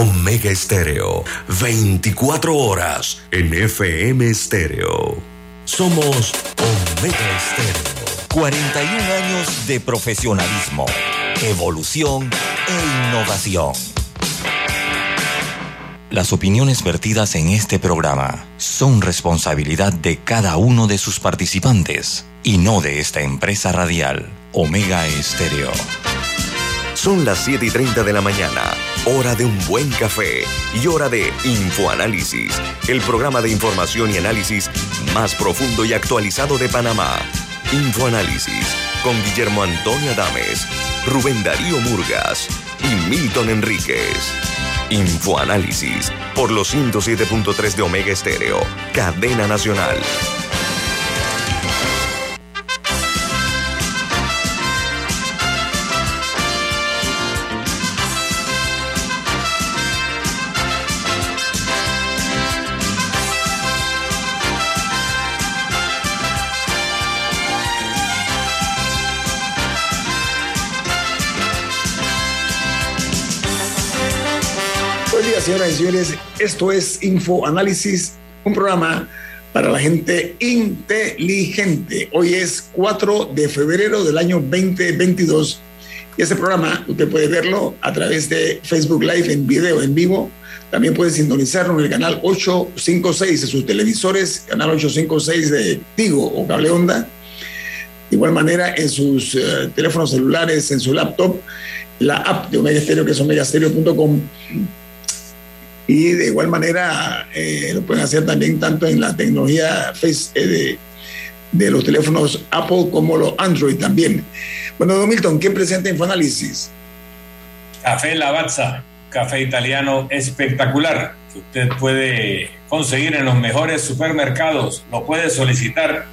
Omega Estéreo, 24 horas en FM Estéreo. Somos Omega Estéreo. 41 años de profesionalismo, evolución e innovación. Las opiniones vertidas en este programa son responsabilidad de cada uno de sus participantes y no de esta empresa radial, Omega Estéreo. Son las 7 y 30 de la mañana, hora de un buen café y hora de Infoanálisis, el programa de información y análisis más profundo y actualizado de Panamá. Infoanálisis con Guillermo Antonio Adames, Rubén Darío Murgas y Milton Enríquez. Infoanálisis por los 107.3 de Omega Estéreo, cadena nacional. Señoras y señores. Esto es Info Análisis, un programa para la gente inteligente. Hoy es 4 de febrero del año 2022 y este programa usted puede verlo a través de Facebook Live en video, en vivo. También puede sintonizarlo en el canal 856 de sus televisores, canal 856 de Tigo o Cable Onda. De igual manera, en sus eh, teléfonos celulares, en su laptop, la app de Omega Stereo, que es omegastereo.com y de igual manera eh, lo pueden hacer también tanto en la tecnología eh, de, los teléfonos Apple como los Android también. Bueno, Don Milton, ¿quién presenta Infoanálisis? Café Lavazza, café italiano espectacular que usted puede conseguir en los mejores supermercados, lo puede solicitar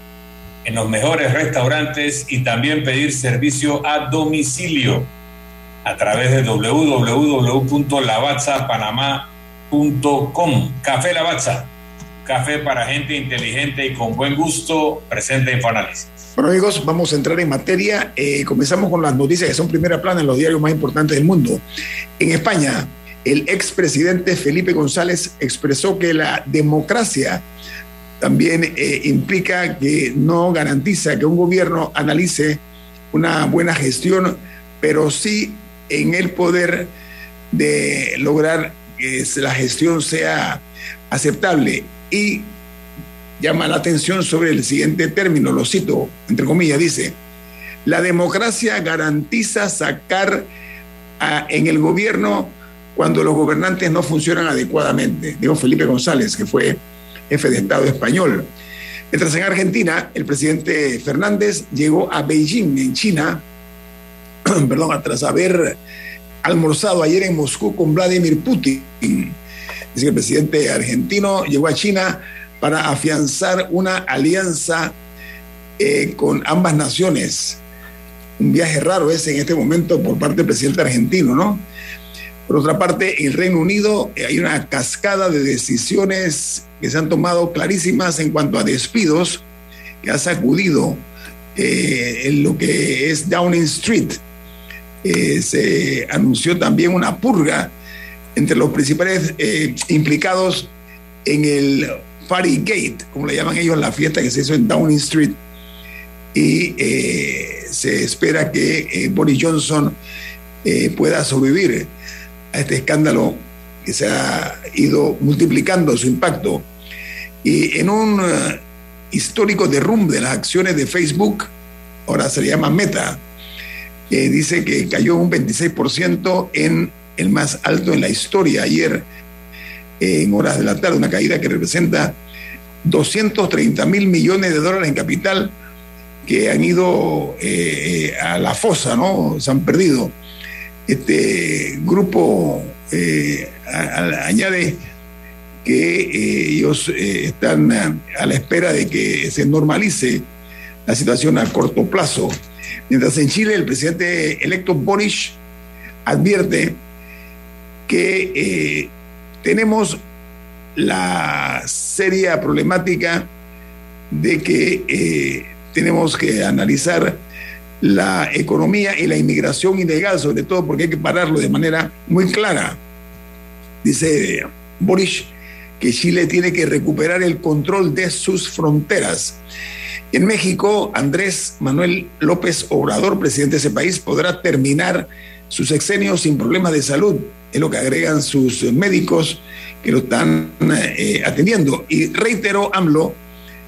en los mejores restaurantes y también pedir servicio a domicilio a través de www.lavazzapanamá.com Com. Café Lavazza, café para gente inteligente y con buen gusto, presente Infoanálisis. Bueno amigos, vamos a entrar en materia. Eh, comenzamos con las noticias que son primera plana en los diarios más importantes del mundo. En España, el expresidente Felipe González expresó que la democracia también eh, implica que no garantiza que un gobierno analice una buena gestión, pero sí en el poder de lograr que la gestión sea aceptable y llama la atención sobre el siguiente término, lo cito, entre comillas, dice, la democracia garantiza sacar en el gobierno cuando los gobernantes no funcionan adecuadamente, dijo Felipe González, que fue jefe de Estado español. Mientras en Argentina, el presidente Fernández llegó a Beijing, en China, perdón, tras haber almorzado ayer en Moscú con Vladimir Putin. Dice que el presidente argentino llegó a China para afianzar una alianza eh, con ambas naciones. Un viaje raro ese en este momento por parte del presidente argentino, ¿no? Por otra parte, en el Reino Unido eh, hay una cascada de decisiones que se han tomado clarísimas en cuanto a despidos que ha sacudido eh, en lo que es Downing Street eh, se anunció también una purga entre los principales eh, implicados en el Party Gate, como le llaman ellos, la fiesta que se hizo en Downing Street. Y eh, se espera que Boris Johnson pueda sobrevivir a este escándalo que se ha ido multiplicando su impacto. Y en un histórico derrumbe de las acciones de Facebook, ahora se llama Meta, que dice que cayó un 26% en el más alto en la historia ayer, en horas de la tarde, una caída que representa 230 mil millones de dólares en capital que han ido eh, a la fosa, ¿no? Se han perdido. Este grupo eh, añade que eh, ellos están a la espera de que se normalice la situación a corto plazo. Mientras en Chile el presidente electo Boris advierte que eh, tenemos la seria problemática de que eh, tenemos que analizar la economía y la inmigración ilegal, sobre todo porque hay que pararlo de manera muy clara. Dice Boris que Chile tiene que recuperar el control de sus fronteras. En México, Andrés Manuel López Obrador, presidente de ese país, podrá terminar su sexenio sin problemas de salud. Es lo que agregan sus médicos que lo están eh, atendiendo. Y reiteró AMLO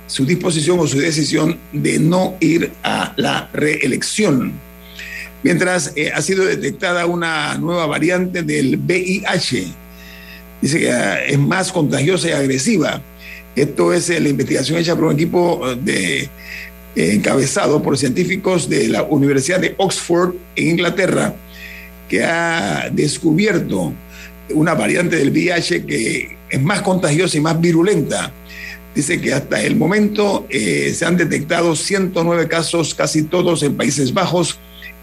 su disposición o su decisión de no ir a la reelección. Mientras eh, ha sido detectada una nueva variante del VIH, dice que ah, es más contagiosa y agresiva. Esto es eh, la investigación hecha por un equipo de, encabezado por científicos de la Universidad de Oxford en Inglaterra, que ha descubierto una variante del VIH que es más contagiosa y más virulenta. Dice que hasta el momento eh, se han detectado 109 casos, casi todos en Países Bajos,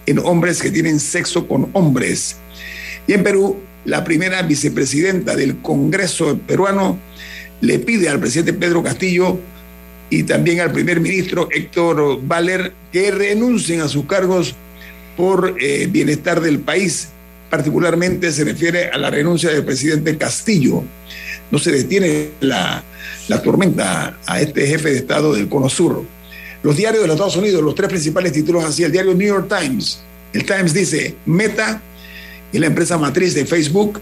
en hombres que tienen sexo con hombres. Y en Perú, la primera vicepresidenta del Congreso peruano le pide al presidente Pedro Castillo y también al primer ministro Héctor Valer que renuncien a sus cargos por eh, bienestar del país particularmente se refiere a la renuncia del presidente Castillo. No se detiene la, tormenta a este jefe de Estado del Cono Sur. Los diarios de los Estados Unidos, los tres principales títulos así, el diario New York Times. El Times dice, Meta, y la empresa matriz de Facebook,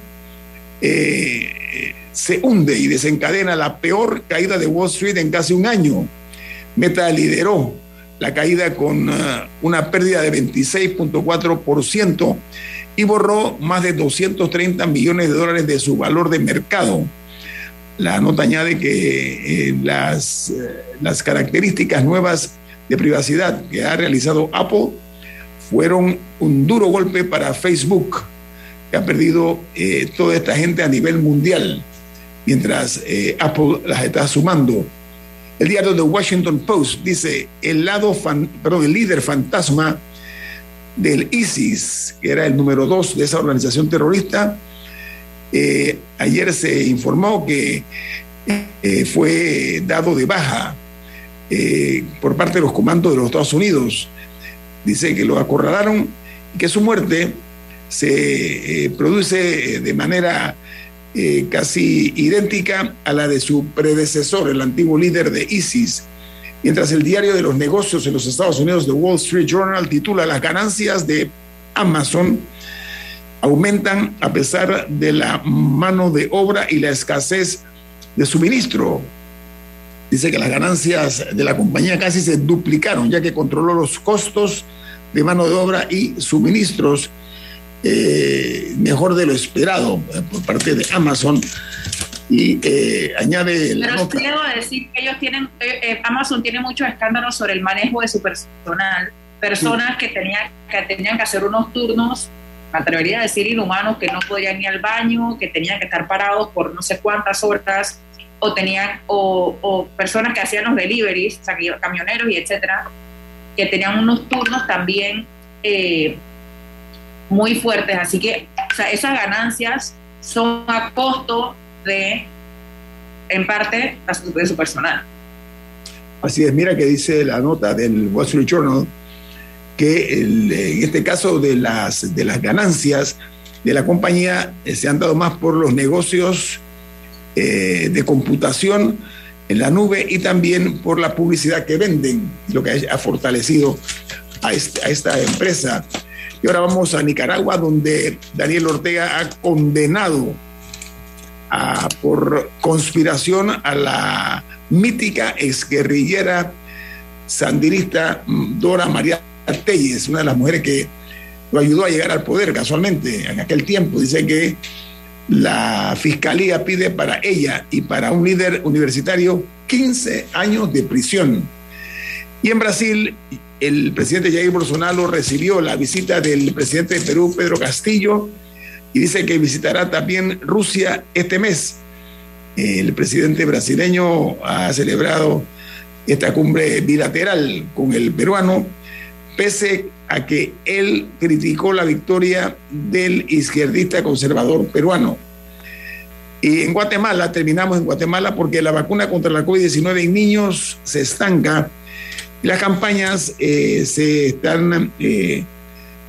eh, se hunde y desencadena la peor caída de Wall Street en casi un año. Meta lideró la caída con uh, una pérdida de 26.4% y borró más de 230 millones de dólares de su valor de mercado. La nota añade que eh, eh, las características nuevas de privacidad que ha realizado Apple fueron un duro golpe para Facebook, ha perdido eh, toda esta gente a nivel mundial, mientras Apple las está sumando. El diario The Washington Post dice, el, lado el líder fantasma del ISIS, que era el número dos de esa organización terrorista, eh, ayer se informó que eh, fue dado de baja eh, por parte de los comandos de los Estados Unidos. Dice que lo acorralaron y que su muerte se produce de manera casi idéntica a la de su predecesor, el antiguo líder de ISIS, Mientras el diario de los negocios en los Estados Unidos, The Wall Street Journal, titula Las ganancias de Amazon aumentan a pesar de la mano de obra y la escasez de suministro. Dice que las ganancias de la compañía casi se duplicaron, ya que controló los costos de mano de obra y suministros eh, mejor de lo esperado eh, por parte de Amazon. Y eh, añade Pero quiero decir que ellos tienen, eh, eh, Amazon tiene muchos escándalos sobre el manejo de su personal, personas que, tenían, que tenían que hacer unos turnos, me atrevería a decir inhumanos, que no podían ir al baño, que tenían que estar parados por no sé cuántas horas, o tenían, o, o personas que hacían los deliveries, o sea, camioneros y etcétera, que tenían unos turnos también muy fuertes, así que esas ganancias son a costo de, en parte, de su personal. Así es, mira que dice la nota del Wall Street Journal que en este caso de las, de las ganancias de la compañía eh, se han dado más por los negocios eh, de computación en la nube y también por la publicidad que venden, lo que ha fortalecido a, este, a esta empresa. Y ahora vamos a Nicaragua, donde Daniel Ortega ha condenado por conspiración a la mítica exguerrillera sandinista Dora María Telles, una de las mujeres que lo ayudó a llegar al poder casualmente en aquel tiempo. Dice que la fiscalía pide para ella y para un líder universitario 15 años de prisión. Y en Brasil, el presidente Jair Bolsonaro recibió la visita del presidente de Perú, Pedro Castillo, y dice que visitará también Rusia este mes. El presidente brasileño ha celebrado esta cumbre bilateral con el peruano, pese a que él criticó la victoria del izquierdista conservador peruano. Y en Guatemala, terminamos en Guatemala porque la vacuna contra la COVID-19 en niños se estanca las campañas eh, se están eh,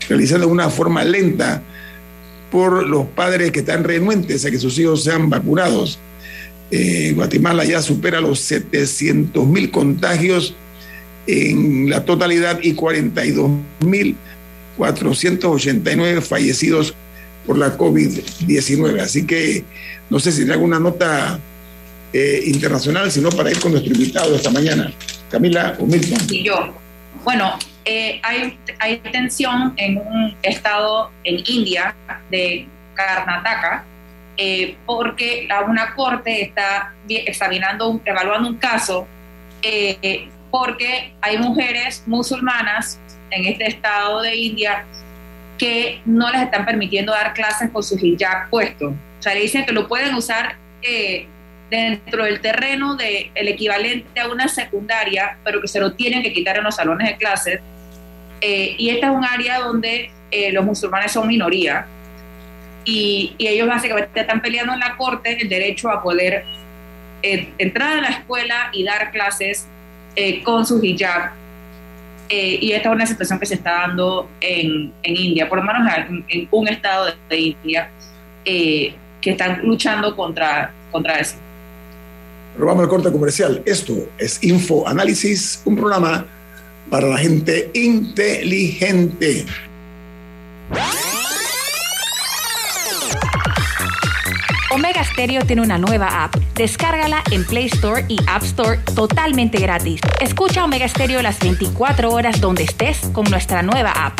realizando de una forma lenta por los padres que están renuentes a que sus hijos sean vacunados. Eh, Guatemala ya supera los 700 mil contagios en la totalidad y 42 mil 489 fallecidos por la COVID-19. Así que no sé si tiene alguna nota internacional, sino para ir con nuestro invitado esta mañana. Camila o Y yo. Bueno, eh, hay, hay tensión en un estado en India de Karnataka eh, porque una corte está examinando, evaluando un caso eh, porque hay mujeres musulmanas en este estado de India que no les están permitiendo dar clases con su hijab puesto. O sea, le dicen que lo pueden usar eh, dentro del terreno del el equivalente a una secundaria, pero que se lo tienen que quitar en los salones de clases. y esta es un área donde los musulmanes son minoría y, ellos básicamente están peleando en la corte el derecho a poder eh, entrar a la escuela y dar clases eh, con su hijab. Eh, y esta es una situación que se está dando en, en India, por lo menos en, un estado de, India, que están luchando contra, contra eso. Pero vamos corte comercial. Esto es Info Análisis, un programa para la gente inteligente. Omega Stereo tiene una nueva app. Descárgala en Play Store y App Store totalmente gratis. Escucha Omega Stereo las 24 horas donde estés con nuestra nueva app.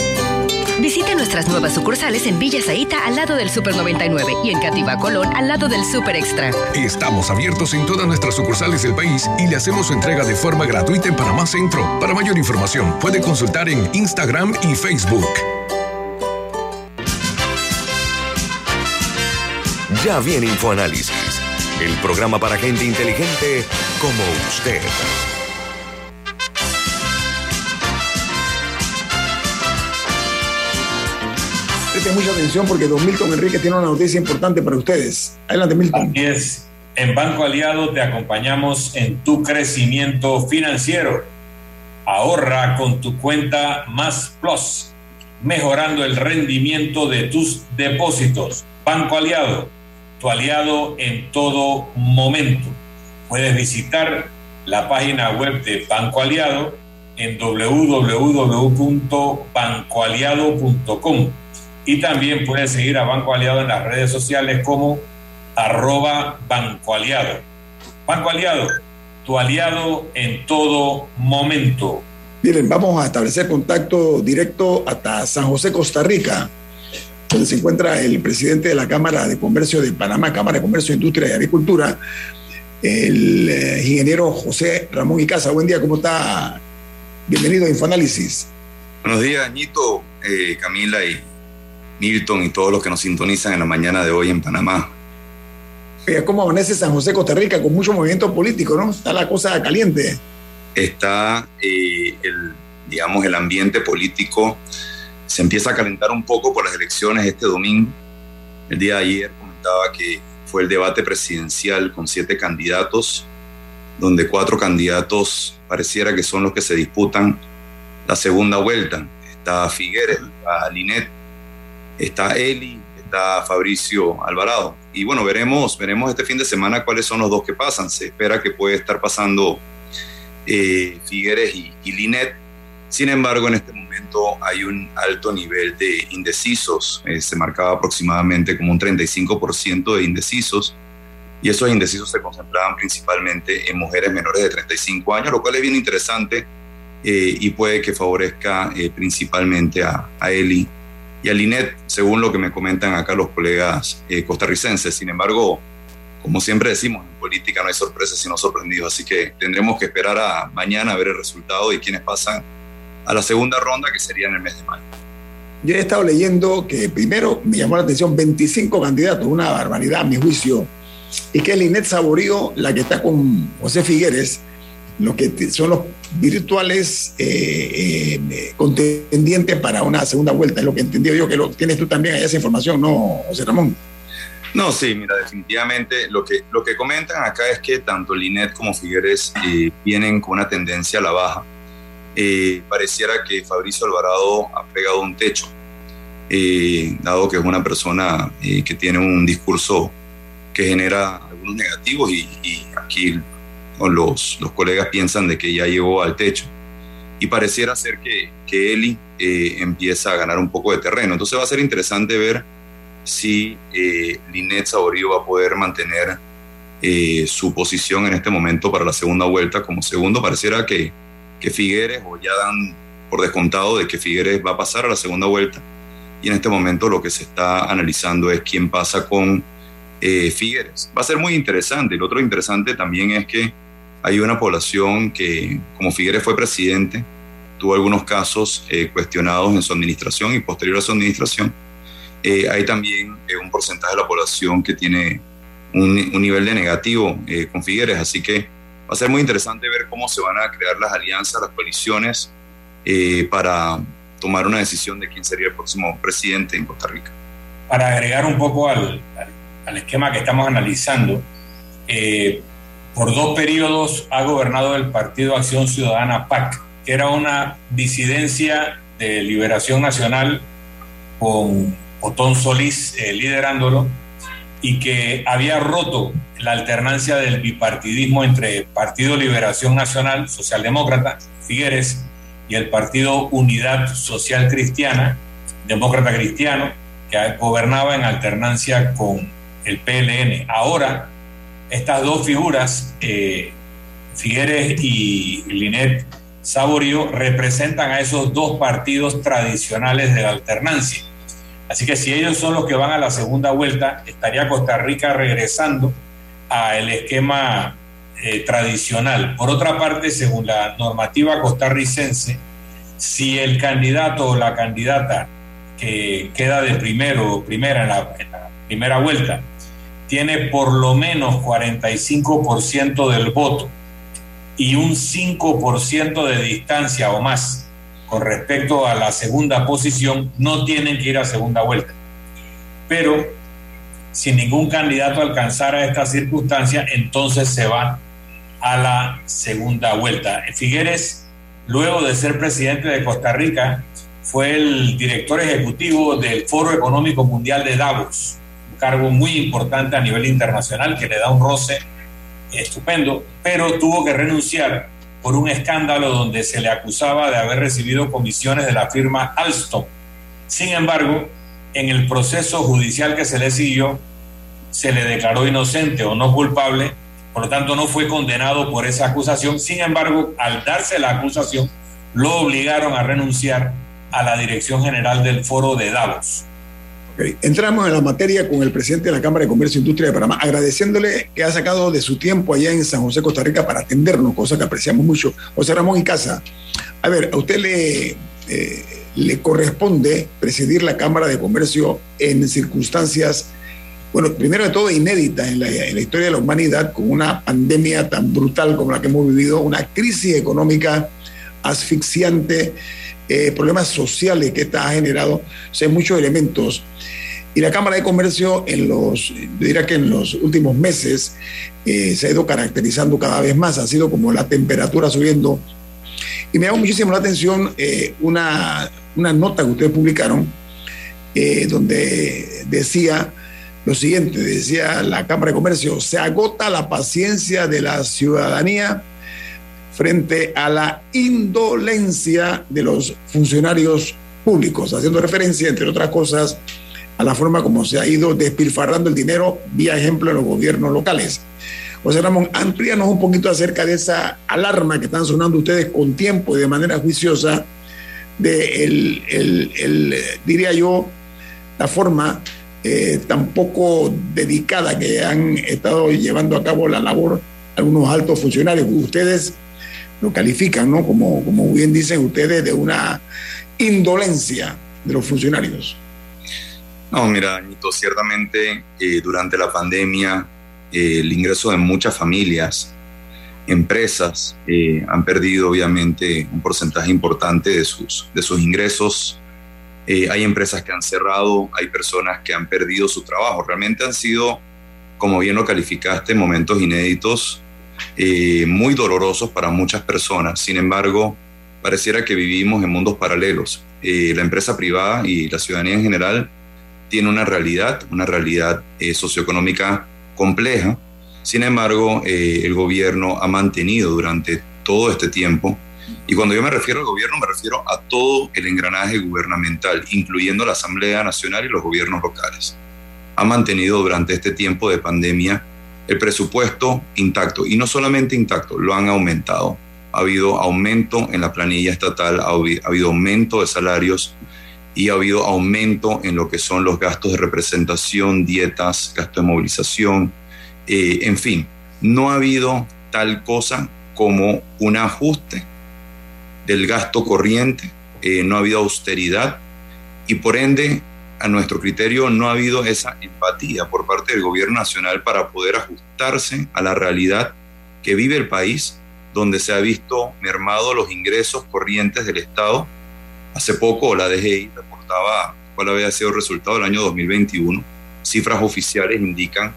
Visite nuestras nuevas sucursales en Villa Zaita al lado del Super 99 y en Cativa Colón al lado del Super Extra. Estamos abiertos en todas nuestras sucursales del país y le hacemos su entrega de forma gratuita en Panamá Centro. Para mayor información, puede consultar en Instagram y Facebook. Ya viene InfoAnálisis, el programa para gente inteligente como usted. Presten mucha atención porque Don Milton Enrique tiene una noticia importante para ustedes. Adelante, Milton. Así es. En Banco Aliado te acompañamos en tu crecimiento financiero. Ahorra con tu cuenta Más Plus, mejorando el rendimiento de tus depósitos. Banco Aliado tu aliado en todo momento. Puedes visitar la página web de Banco Aliado en www.bancoaliado.com y también puedes seguir a Banco Aliado en las redes sociales como arroba Banco Aliado. Banco Aliado, tu aliado en todo momento. Miren, vamos a establecer contacto directo hasta San José, Costa Rica donde se encuentra el presidente de la Cámara de Comercio de Panamá, Cámara de Comercio, Industria y Agricultura, el eh, ingeniero José Ramón Icaza. Buen día, ¿cómo está? Bienvenido a Infoanálisis. Buenos días, Ñito, eh, Camila y Milton y todos los que nos sintonizan en la mañana de hoy en Panamá. ¿Cómo amanece San José, Costa Rica? Con mucho movimiento político, ¿no? Está la cosa caliente. Está eh, el, digamos, el ambiente político se empieza a calentar un poco por las elecciones este domingo. El día de ayer comentaba que fue el debate presidencial con siete candidatos, donde cuatro candidatos pareciera que son los que se disputan la segunda vuelta. Está Figueres, está Linet, está Eli, está Fabricio Alvarado. Y bueno, veremos, veremos este fin de semana cuáles son los dos que pasan. Se espera que puede estar pasando eh, Figueres y, y Linet. Sin embargo, en este momento hay un alto nivel de indecisos. Eh, se marcaba aproximadamente como un 35% de indecisos y esos indecisos se concentraban principalmente en mujeres menores de 35 años, lo cual es bien interesante eh, y puede que favorezca eh, principalmente a, a, Eli y a Linet, según lo que me comentan acá los colegas costarricenses. Sin embargo, como siempre decimos, en política no hay sorpresas sino sorprendidos, así que tendremos que esperar a mañana a ver el resultado y quiénes pasan a la segunda ronda, que sería en el mes de mayo. yo he estado leyendo que primero me llamó la atención 25 candidatos, una barbaridad a mi juicio, y que es Linet Saborío la que está con José Figueres, los que son los virtuales eh, eh, contendientes para una segunda vuelta, es lo que entendí yo, que lo tienes tú también ahí esa información, ¿no, José Ramón? No, sí, mira, definitivamente lo que, lo que comentan acá es que tanto Linet como Figueres eh, vienen con una tendencia a la baja. Eh, pareciera que Fabricio Alvarado ha pegado un techo, eh, dado que es una persona que tiene un discurso que genera algunos negativos y, aquí los, los, colegas piensan de que ya llegó al techo. Y pareciera ser que, que Eli empieza a ganar un poco de terreno. Entonces va a ser interesante ver si eh, Linet Saborío va a poder mantener eh, su posición en este momento para la segunda vuelta como segundo. Pareciera que, que Figueres, o ya dan por descontado de que Figueres va a pasar a la segunda vuelta. Y en este momento lo que se está analizando es quién pasa con eh, Figueres. Va a ser muy interesante. Lo otro interesante también es que hay una población que, como Figueres fue presidente, tuvo algunos casos eh, cuestionados en su administración y posterior a su administración eh, hay también eh, un porcentaje de la población que tiene un, nivel de negativo eh, con Figueres, así que va a ser muy interesante ver cómo se van a crear las alianzas, las coaliciones para tomar una decisión de quién sería el próximo presidente en Costa Rica. Para agregar un poco al, al esquema que estamos analizando, por dos periodos ha gobernado el Partido Acción Ciudadana PAC, que era una disidencia de liberación nacional con Otón Solís eh, liderándolo, y que había roto la alternancia del bipartidismo entre Partido Liberación Nacional, Socialdemócrata, Figueres, y el Partido Unidad Social Cristiana, Demócrata Cristiano, que gobernaba en alternancia con el PLN. Ahora, estas dos figuras, eh, Figueres y Linet Saborío, representan a esos dos partidos tradicionales de la alternancia. Así que si ellos son los que van a la segunda vuelta, estaría Costa Rica regresando al esquema eh, tradicional. Por otra parte, según la normativa costarricense, si el candidato o la candidata que queda de primero o primera en la, en la primera vuelta tiene por lo menos 45% del voto y un 5% de distancia o más con respecto a la segunda posición no tienen que ir a segunda vuelta. Pero si ningún candidato alcanzara esta circunstancia, entonces se va a la segunda vuelta. Figueres, luego de ser presidente de Costa Rica, fue el director ejecutivo del Foro Económico Mundial de Davos, cargo muy importante a nivel internacional que le da un roce estupendo, pero tuvo que renunciar por un escándalo donde se le acusaba de haber recibido comisiones de la firma Alstom. Sin embargo, en el proceso judicial que se le siguió, se le declaró inocente o no culpable, por lo tanto no fue condenado por esa acusación. Sin embargo, al darse la acusación, lo obligaron a renunciar a la dirección general del foro de Davos. Entramos en la materia con el presidente de la Cámara de Comercio e Industria de Panamá, agradeciéndole que ha sacado de su tiempo allá en San José, Costa Rica, para atendernos, cosa que apreciamos mucho. José Ramón y Casa, a ver, a usted le, eh, le corresponde presidir la Cámara de Comercio en circunstancias, bueno, primero de todo inéditas en la, en la historia de la humanidad, con una pandemia tan brutal como la que hemos vivido, una crisis económica asfixiante eh, problemas sociales que esta ha generado, o sea, muchos elementos. Y la Cámara de Comercio en los, diría que en los últimos meses eh, se ha ido caracterizando cada vez más, ha sido como la temperatura subiendo. Y me llamó muchísimo la atención eh, una, una, nota que ustedes publicaron, donde decía lo siguiente, decía la Cámara de Comercio, se agota la paciencia de la ciudadanía frente a la indolencia de los funcionarios públicos, haciendo referencia, entre otras cosas, a la forma como se ha ido despilfarrando el dinero, vía ejemplo, en los gobiernos locales. José Ramón, amplíanos un poquito acerca de esa alarma que están sonando ustedes con tiempo y de manera juiciosa de, el, diría yo, la forma eh, tan poco dedicada que han estado llevando a cabo la labor algunos altos funcionarios. Ustedes lo califican, ¿no? Como, como bien dicen ustedes, de una indolencia de los funcionarios. No, mira, Anito, ciertamente eh, durante la pandemia eh, el ingreso de muchas familias, empresas, eh, han perdido obviamente un porcentaje importante de sus, de sus ingresos. hay empresas que han cerrado, hay personas que han perdido su trabajo. Realmente han sido, como bien lo calificaste, momentos inéditos, muy dolorosos para muchas personas. Sin embargo, pareciera que vivimos en mundos paralelos. la empresa privada y la ciudadanía en general tiene una realidad, una realidad eh, socioeconómica compleja. Sin embargo, eh, el gobierno ha mantenido durante todo este tiempo, y cuando yo me refiero al gobierno, me refiero a todo el engranaje gubernamental, incluyendo la Asamblea Nacional y los gobiernos locales. Ha mantenido durante este tiempo de pandemia el presupuesto intacto, y no solamente intacto, lo han aumentado. Ha habido aumento en la planilla estatal, ha habido aumento de salarios, y ha habido aumento en lo que son los gastos de representación, dietas, gastos de movilización, eh, en fin, no ha habido tal cosa como un ajuste del gasto corriente, eh, no ha habido austeridad y por ende, a nuestro criterio, no ha habido esa empatía por parte del gobierno nacional para poder ajustarse a la realidad que vive el país, donde se ha visto mermado los ingresos corrientes del Estado Hace poco la DGI reportaba cuál había sido el resultado del año 2021. Cifras oficiales indican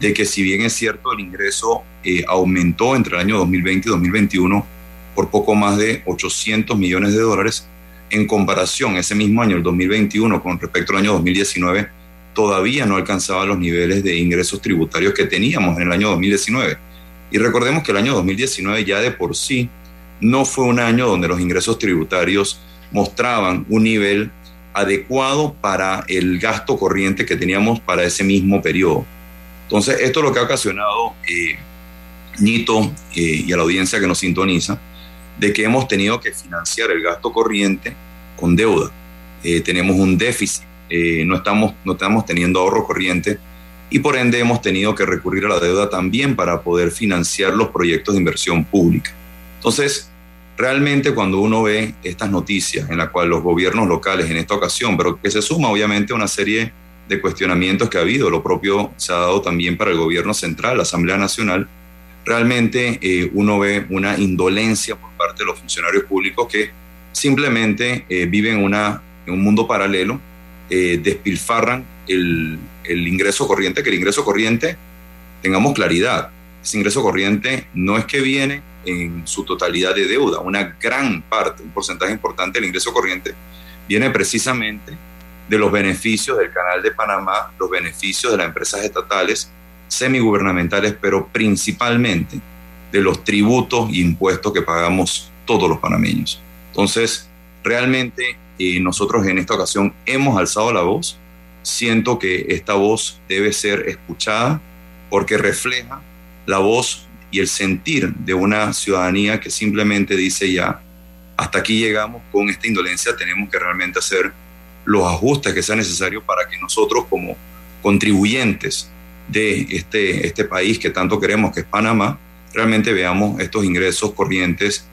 de que si bien es cierto el ingreso eh, aumentó entre el año 2020 y 2021 por poco más de 800 millones de dólares, en comparación ese mismo año, el 2021, con respecto al año 2019, todavía no alcanzaba los niveles de ingresos tributarios que teníamos en el año 2019. Y recordemos que el año 2019 ya de por sí no fue un año donde los ingresos tributarios mostraban un nivel adecuado para el gasto corriente que teníamos para ese mismo periodo. Entonces, esto es lo que ha ocasionado, eh, Nito eh, y a la audiencia que nos sintoniza, de que hemos tenido que financiar el gasto corriente con deuda. Eh, tenemos un déficit, no, estamos, no estamos teniendo ahorro corriente y por ende hemos tenido que recurrir a la deuda también para poder financiar los proyectos de inversión pública. Entonces, Realmente cuando uno ve estas noticias en las cuales los gobiernos locales en esta ocasión, pero que se suma obviamente a una serie de cuestionamientos que ha habido, lo propio se ha dado también para el gobierno central, la Asamblea Nacional, realmente eh, uno ve una indolencia por parte de los funcionarios públicos que simplemente eh, viven una, en un mundo paralelo, eh, despilfarran el, el ingreso corriente, que el ingreso corriente, tengamos claridad, ese ingreso corriente no es que viene en su totalidad de deuda. Una gran parte, un porcentaje importante del ingreso corriente viene precisamente de los beneficios del Canal de Panamá, los beneficios de las empresas estatales, semigubernamentales, pero principalmente de los tributos e impuestos que pagamos todos los panameños. Entonces, realmente eh, nosotros en esta ocasión hemos alzado la voz. Siento que esta voz debe ser escuchada porque refleja la voz y el sentir de una ciudadanía que simplemente dice ya, hasta aquí llegamos con esta indolencia, tenemos que realmente hacer los ajustes que sean necesarios para que nosotros como contribuyentes de este, este país que tanto queremos, que es Panamá, realmente veamos estos ingresos corrientes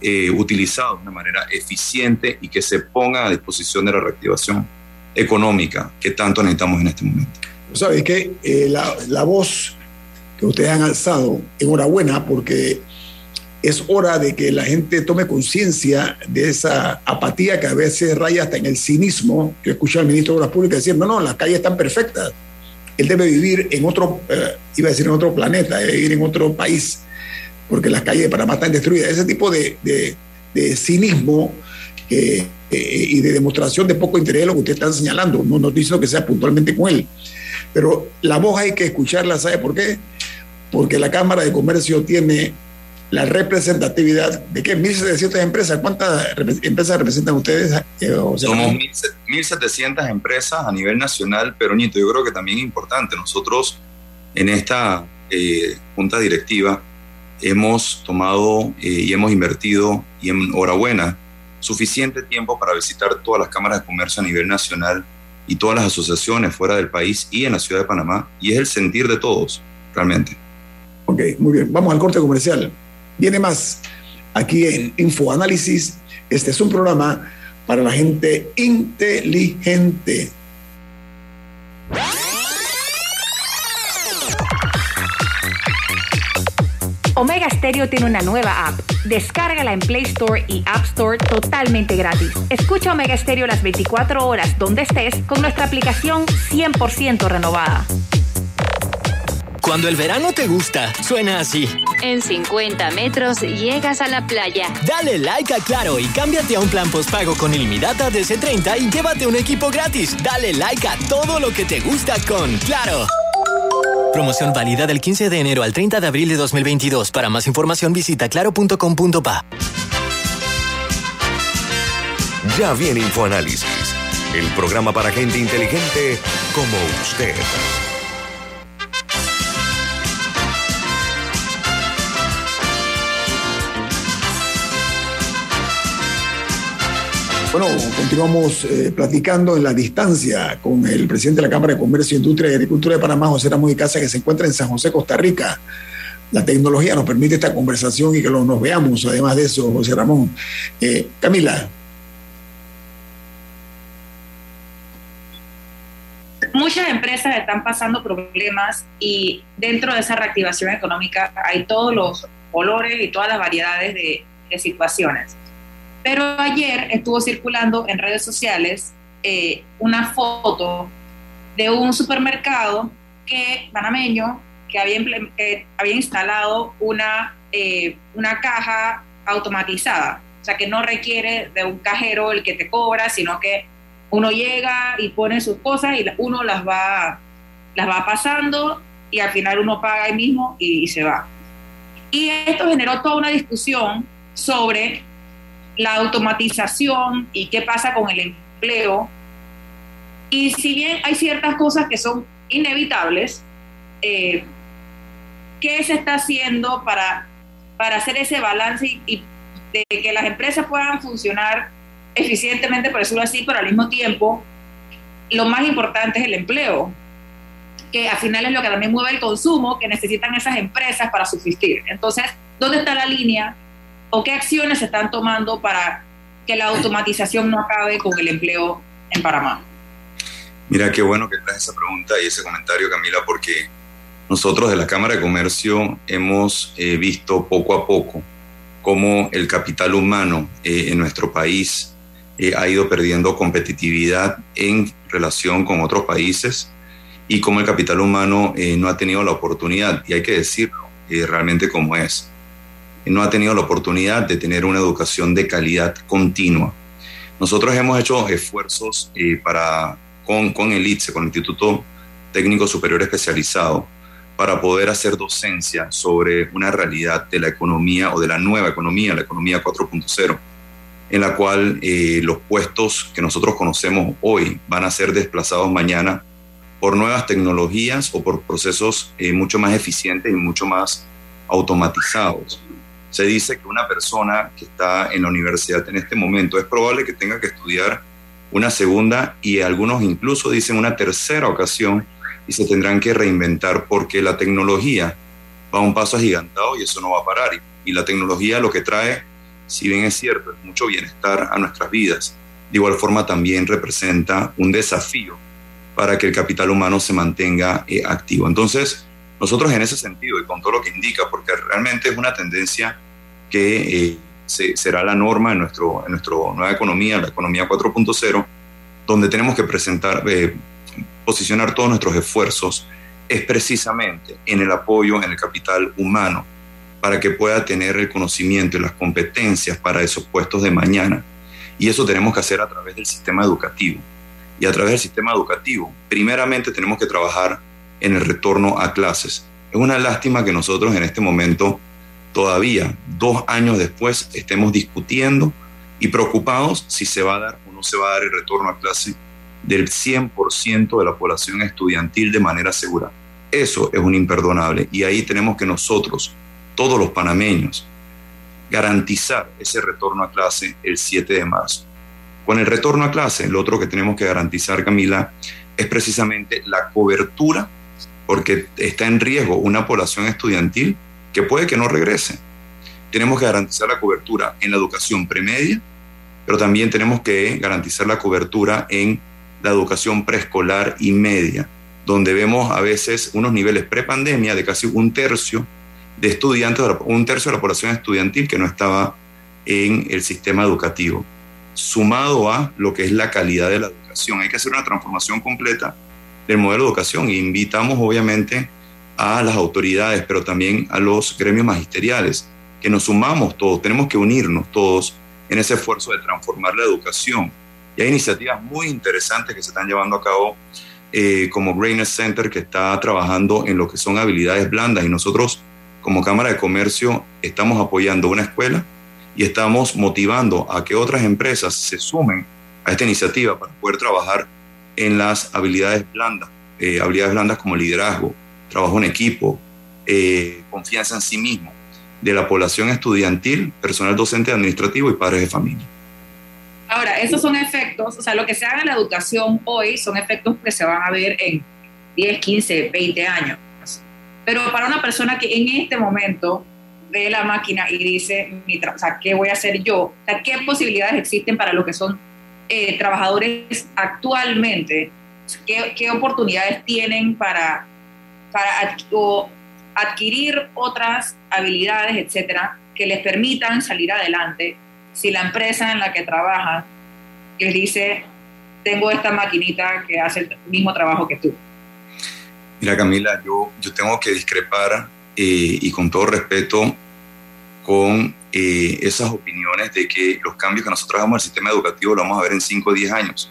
eh, utilizados de una manera eficiente y que se ponga a disposición de la reactivación económica que tanto necesitamos en este momento. ¿Sabes que eh, la, la voz que ustedes han alzado. Enhorabuena porque es hora de que la gente tome conciencia de esa apatía que a veces raya hasta en el cinismo. Yo escuché al ministro de Obras Públicas diciendo, no, las calles están perfectas. Él debe vivir en otro, eh, iba a decir en otro planeta, debe vivir en otro país, porque las calles de Panamá están destruidas. Ese tipo de, de, cinismo eh, y de demostración de poco interés lo que ustedes están señalando. No, no diciendo que sea puntualmente con él. Pero la voz hay que escucharla, ¿sabe por qué? porque la Cámara de Comercio tiene la representatividad de qué 1.700 empresas. ¿Cuántas empresas representan ustedes? Eh, Somos 1.700 empresas a nivel nacional, pero Nito, yo creo que también es importante. Nosotros en esta eh, junta directiva hemos tomado eh, y hemos invertido, y enhorabuena, suficiente tiempo para visitar todas las cámaras de comercio a nivel nacional y todas las asociaciones fuera del país y en la ciudad de Panamá, y es el sentir de todos, realmente. Ok, muy bien. Vamos al corte comercial. Viene más aquí en Infoanálisis. Este es un programa para la gente inteligente. Omega Stereo tiene una nueva app. Descárgala en Play Store y App Store totalmente gratis. Escucha Omega Stereo las 24 horas donde estés con nuestra aplicación 100% renovada. Cuando el verano te gusta, suena así. En 50 metros llegas a la playa. Dale like a Claro y cámbiate a un plan postpago con ilimitada DC30 y llévate un equipo gratis. Dale like a todo lo que te gusta con Claro. Promoción válida del 15 de enero al 30 de abril de 2022. Para más información visita claro.com.pa. Ya viene InfoAnálisis, el programa para gente inteligente como usted. Bueno, continuamos eh, platicando en la distancia con el presidente de la Cámara de Comercio, Industria y Agricultura de Panamá, José Ramón y Casa, que se encuentra en San José, Costa Rica. La tecnología nos permite esta conversación y que nos veamos, además de eso, José Ramón. Eh, Camila. Muchas empresas están pasando problemas y dentro de esa reactivación económica hay todos los colores y todas las variedades de, de situaciones pero ayer estuvo circulando en redes sociales eh, una foto de un supermercado que, panameño que había, había instalado una, eh, una caja automatizada, o sea que no requiere de un cajero el que te cobra, sino que uno llega y pone sus cosas y uno las va, las va pasando y al final uno paga ahí mismo y se va. Y esto generó toda una discusión sobre la automatización y qué pasa con el empleo. Y si bien hay ciertas cosas que son inevitables, eh, ¿qué se está haciendo para, para hacer ese balance y, de que las empresas puedan funcionar eficientemente, por decirlo así, pero al mismo tiempo lo más importante es el empleo, que al final es lo que también mueve el consumo que necesitan esas empresas para subsistir. Entonces, ¿dónde está la línea o qué acciones se están tomando para que la automatización no acabe con el empleo en Panamá? Mira, qué bueno que traes esa pregunta y ese comentario, Camila, porque nosotros de la Cámara de Comercio hemos eh, visto poco a poco cómo el capital humano eh, en nuestro país eh, ha ido perdiendo competitividad en relación con otros países y cómo el capital humano no ha tenido la oportunidad, y hay que decirlo realmente como es, no ha tenido la oportunidad de tener una educación de calidad continua. Nosotros hemos hecho esfuerzos eh, para, con, el ITSE, con el Instituto Técnico Superior Especializado, para poder hacer docencia sobre una realidad de la economía o de la nueva economía, la economía 4.0, en la cual eh, los puestos que nosotros conocemos hoy van a ser desplazados mañana por nuevas tecnologías o por procesos eh, mucho más eficientes y mucho más automatizados se dice que una persona que está en la universidad en este momento es probable que tenga que estudiar una segunda y algunos incluso dicen una tercera ocasión y se tendrán que reinventar porque la tecnología va un paso agigantado y eso no va a parar. Y, la tecnología lo que trae, si bien es cierto, es mucho bienestar a nuestras vidas, de igual forma también representa un desafío para que el capital humano se mantenga eh, activo. Entonces, nosotros en ese sentido y con todo lo que indica, porque realmente es una tendencia que eh, será la norma en, nuestro, en nuestra nueva economía, la economía 4.0, donde tenemos que presentar, eh, posicionar todos nuestros esfuerzos, es precisamente en el apoyo, en el capital humano, para que pueda tener el conocimiento y las competencias para esos puestos de mañana. Y eso tenemos que hacer a través del sistema educativo. Y a través del sistema educativo, primeramente tenemos que trabajar en el retorno a clases. Es una lástima que nosotros en este momento todavía dos años después estemos discutiendo y preocupados si se va a dar o no se va a dar el retorno a clase del 100% de la población estudiantil de manera segura. Eso es un imperdonable y ahí tenemos que nosotros, todos los panameños, garantizar ese retorno a clase el 7 de marzo. Con el retorno a clase, lo otro que tenemos que garantizar, Camila, es precisamente la cobertura, porque está en riesgo una población estudiantil que puede que no regrese. Tenemos que garantizar la cobertura en la educación premedia, pero también tenemos que garantizar la cobertura en la educación preescolar y media, donde vemos a veces unos niveles prepandemia de casi un tercio de estudiantes, un tercio de la población estudiantil que no estaba en el sistema educativo, sumado a lo que es la calidad de la educación. Hay que hacer una transformación completa del modelo de educación. E invitamos obviamente a las autoridades, pero también a los gremios magisteriales, que nos sumamos todos, tenemos que unirnos todos en ese esfuerzo de transformar la educación. Y hay iniciativas muy interesantes que se están llevando a cabo, eh, como Greatness Center, que está trabajando en lo que son habilidades blandas, y nosotros como Cámara de Comercio estamos apoyando una escuela y estamos motivando a que otras empresas se sumen a esta iniciativa para poder trabajar en las habilidades blandas, eh, habilidades blandas como liderazgo, trabajo en equipo, eh, confianza en sí mismo, de la población estudiantil, personal docente administrativo y padres de familia. Ahora, esos son efectos, o sea, lo que se haga en la educación hoy son efectos que se van a ver en 10, 15, 20 años. Pero para una persona que en este momento ve la máquina y dice, o sea, ¿qué voy a hacer yo? ¿Qué posibilidades existen para lo que son eh, trabajadores actualmente? ¿Qué, ¿Qué, oportunidades tienen para, para adquirir otras habilidades, etcétera, que les permitan salir adelante si la empresa en la que trabajan les dice, tengo esta maquinita que hace el mismo trabajo que tú? Mira, Camila, yo, yo tengo que discrepar eh, y con todo respeto con eh, esas opiniones de que los cambios que nosotros hagamos el sistema educativo lo vamos a ver en 5 o 10 años.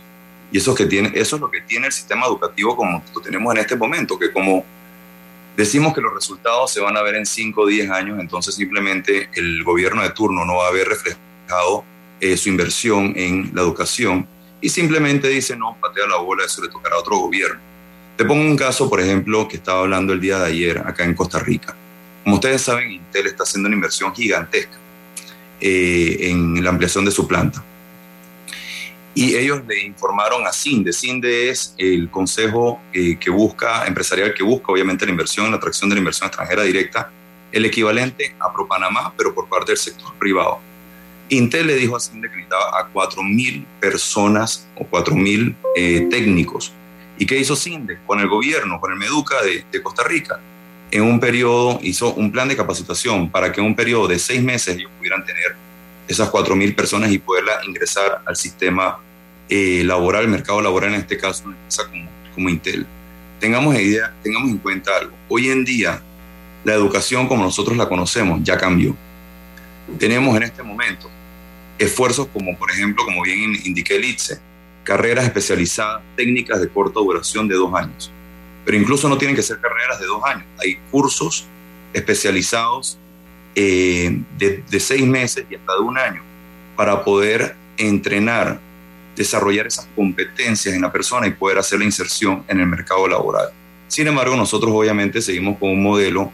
Y eso, que tiene, eso es lo que tiene el sistema educativo como lo tenemos en este momento, que como decimos que los resultados se van a ver en 5 o 10 años, entonces simplemente el gobierno de turno no va a haber reflejado eh, su inversión en la educación y simplemente dice, no, patea la bola, eso le tocará a otro gobierno. Te pongo un caso, por ejemplo, que estaba hablando el día de ayer acá en Costa Rica. Como ustedes saben, Intel está haciendo una inversión gigantesca eh, en la ampliación de su planta. Y ellos le informaron a CINDE. CINDE es el consejo eh, que busca, empresarial que busca obviamente la inversión, la atracción de la inversión extranjera directa, el equivalente a ProPanamá, pero por parte del sector privado. Intel le dijo a CINDE que necesitaba a 4.000 personas o 4.000 eh, técnicos ¿Y qué hizo CINDE? Con el gobierno, con el MEDUCA de, Costa Rica. En un periodo hizo un plan de capacitación para que en un periodo de seis meses ellos pudieran tener esas 4.000 personas y poderlas ingresar al sistema eh, laboral, el mercado laboral en este caso, una empresa como, Intel. Tengamos, idea, tengamos en cuenta algo. Hoy en día, la educación como nosotros la conocemos ya cambió. Tenemos en este momento esfuerzos como, por ejemplo, como bien indiqué el ITSE, carreras especializadas, técnicas de corta duración de dos años. Pero incluso no tienen que ser carreras de dos años. Hay cursos especializados eh, de, de seis meses y hasta de un año para poder entrenar, desarrollar esas competencias en la persona y poder hacer la inserción en el mercado laboral. Sin embargo, nosotros obviamente seguimos con un modelo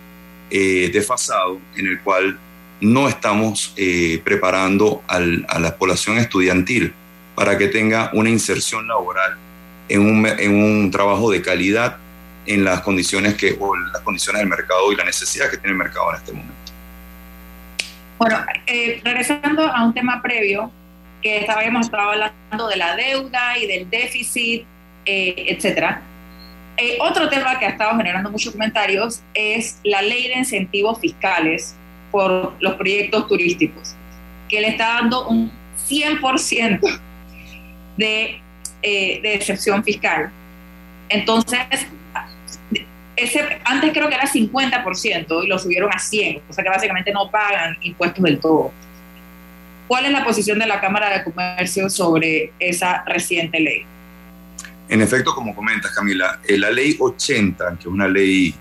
eh, desfasado en el cual no estamos eh, preparando al, a la población estudiantil para que tenga una inserción laboral en un, en un trabajo de calidad en las condiciones que o las condiciones del mercado y la necesidad que tiene el mercado en este momento. Bueno, eh, regresando a un tema previo que estábamos hablando de la deuda y del déficit, eh, etcétera. Eh, otro tema que ha estado generando muchos comentarios es la ley de incentivos fiscales por los proyectos turísticos, que le está dando un 100% de, eh, de excepción fiscal. Entonces, antes creo que era 50% y lo subieron a 100, o sea que básicamente no pagan impuestos del todo. ¿Cuál es la posición de la Cámara de Comercio sobre esa reciente ley? En efecto, como comentas, Camila, eh, la ley 80, que es una ley,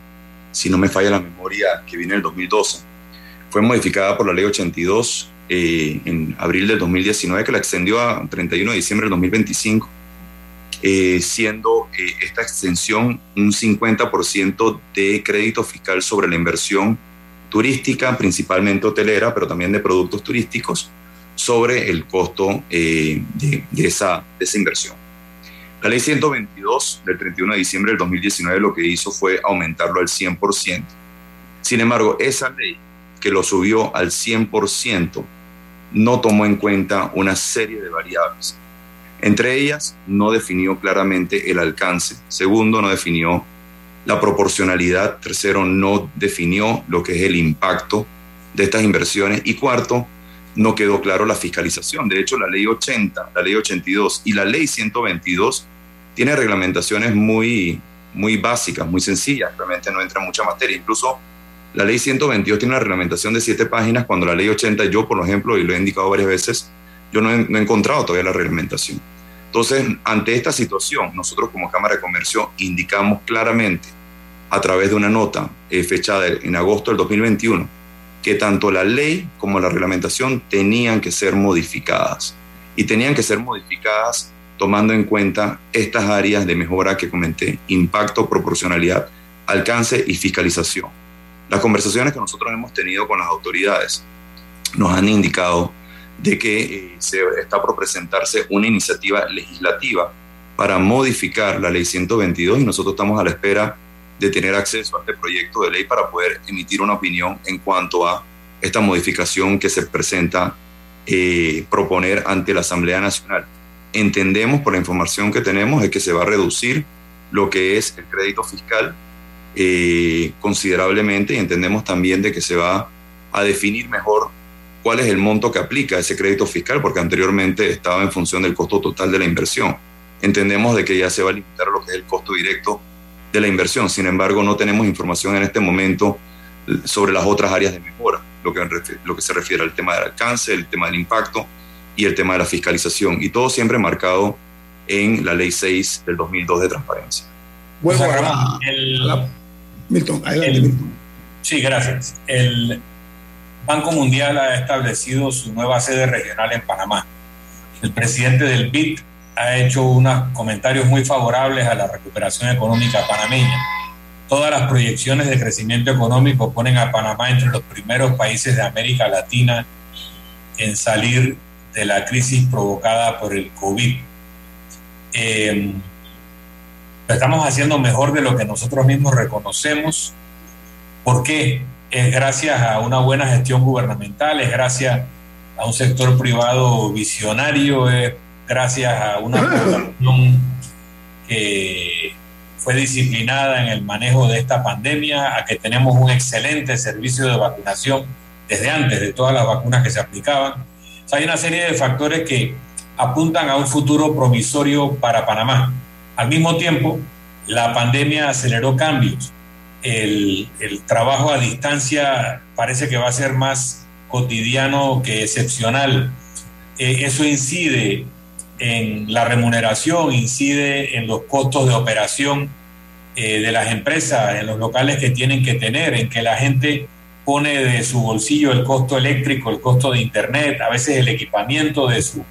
si no me falla la memoria, que viene del 2012, fue modificada por la ley 82 eh, en abril del 2019, que la extendió a 31 de diciembre del 2025, eh, siendo eh, esta extensión un 50% de crédito fiscal sobre la inversión turística, principalmente hotelera, pero también de productos turísticos, sobre el costo de, esa, de esa inversión. La ley 122 del 31 de diciembre del 2019 lo que hizo fue aumentarlo al 100%. Sin embargo, esa ley que lo subió al 100%, no tomó en cuenta una serie de variables. Entre ellas, no definió claramente el alcance. Segundo, no definió la proporcionalidad. Tercero, no definió lo que es el impacto de estas inversiones. Y cuarto, no quedó claro la fiscalización. De hecho, la ley 80, la ley 82 y la ley 122 tiene reglamentaciones muy, muy básicas, muy sencillas. Realmente no entra mucha materia. Incluso la ley 122 tiene una reglamentación de siete páginas, cuando la ley 80, yo por ejemplo, y lo he indicado varias veces, yo no he, encontrado todavía la reglamentación. Entonces, ante esta situación, nosotros como Cámara de Comercio indicamos claramente a través de una nota eh, fechada en agosto del 2021 que tanto la ley como la reglamentación tenían que ser modificadas y tenían que ser modificadas tomando en cuenta estas áreas de mejora que comenté, impacto, proporcionalidad, alcance y fiscalización. Las conversaciones que nosotros hemos tenido con las autoridades nos han indicado de que eh, se está por presentarse una iniciativa legislativa para modificar la ley 122 y nosotros estamos a la espera de tener acceso a este proyecto de ley para poder emitir una opinión en cuanto a esta modificación que se presenta eh, proponer ante la Asamblea Nacional. Entendemos por la información que tenemos es que se va a reducir lo que es el crédito fiscal eh, considerablemente y entendemos también de que se va a definir mejor cuál es el monto que aplica ese crédito fiscal, porque anteriormente estaba en función del costo total de la inversión. Entendemos de que ya se va a limitar lo que es el costo directo de la inversión. Sin embargo, no tenemos información en este momento sobre las otras áreas de mejora, lo que, lo que se refiere al tema del alcance, el tema del impacto y el tema de la fiscalización. Y todo siempre marcado en la Ley 6 del 2002 de transparencia. Bueno, el, Milton, adelante, Milton. Sí, gracias. El Banco Mundial ha establecido su nueva sede regional en Panamá. El presidente del BID ha hecho unos comentarios muy favorables a la recuperación económica panameña. Todas las proyecciones de crecimiento económico ponen a Panamá entre los primeros países de América Latina en salir de la crisis provocada por el COVID. Eh, estamos haciendo mejor de lo que nosotros mismos reconocemos. ¿Por qué? Es gracias a una buena gestión gubernamental, es gracias a un sector privado visionario, es gracias a una población que fue disciplinada en el manejo de esta pandemia, a que tenemos un excelente servicio de vacunación desde antes de todas las vacunas que se aplicaban. hay una serie de factores que apuntan a un futuro promisorio para Panamá. Al mismo tiempo, la pandemia aceleró cambios. El, trabajo a distancia parece que va a ser más cotidiano que excepcional. Eh, eso incide en la remuneración, incide en los costos de operación eh, de las empresas, en los locales que tienen que tener, en que la gente pone de su bolsillo el costo eléctrico, el costo de internet, a veces el equipamiento de su,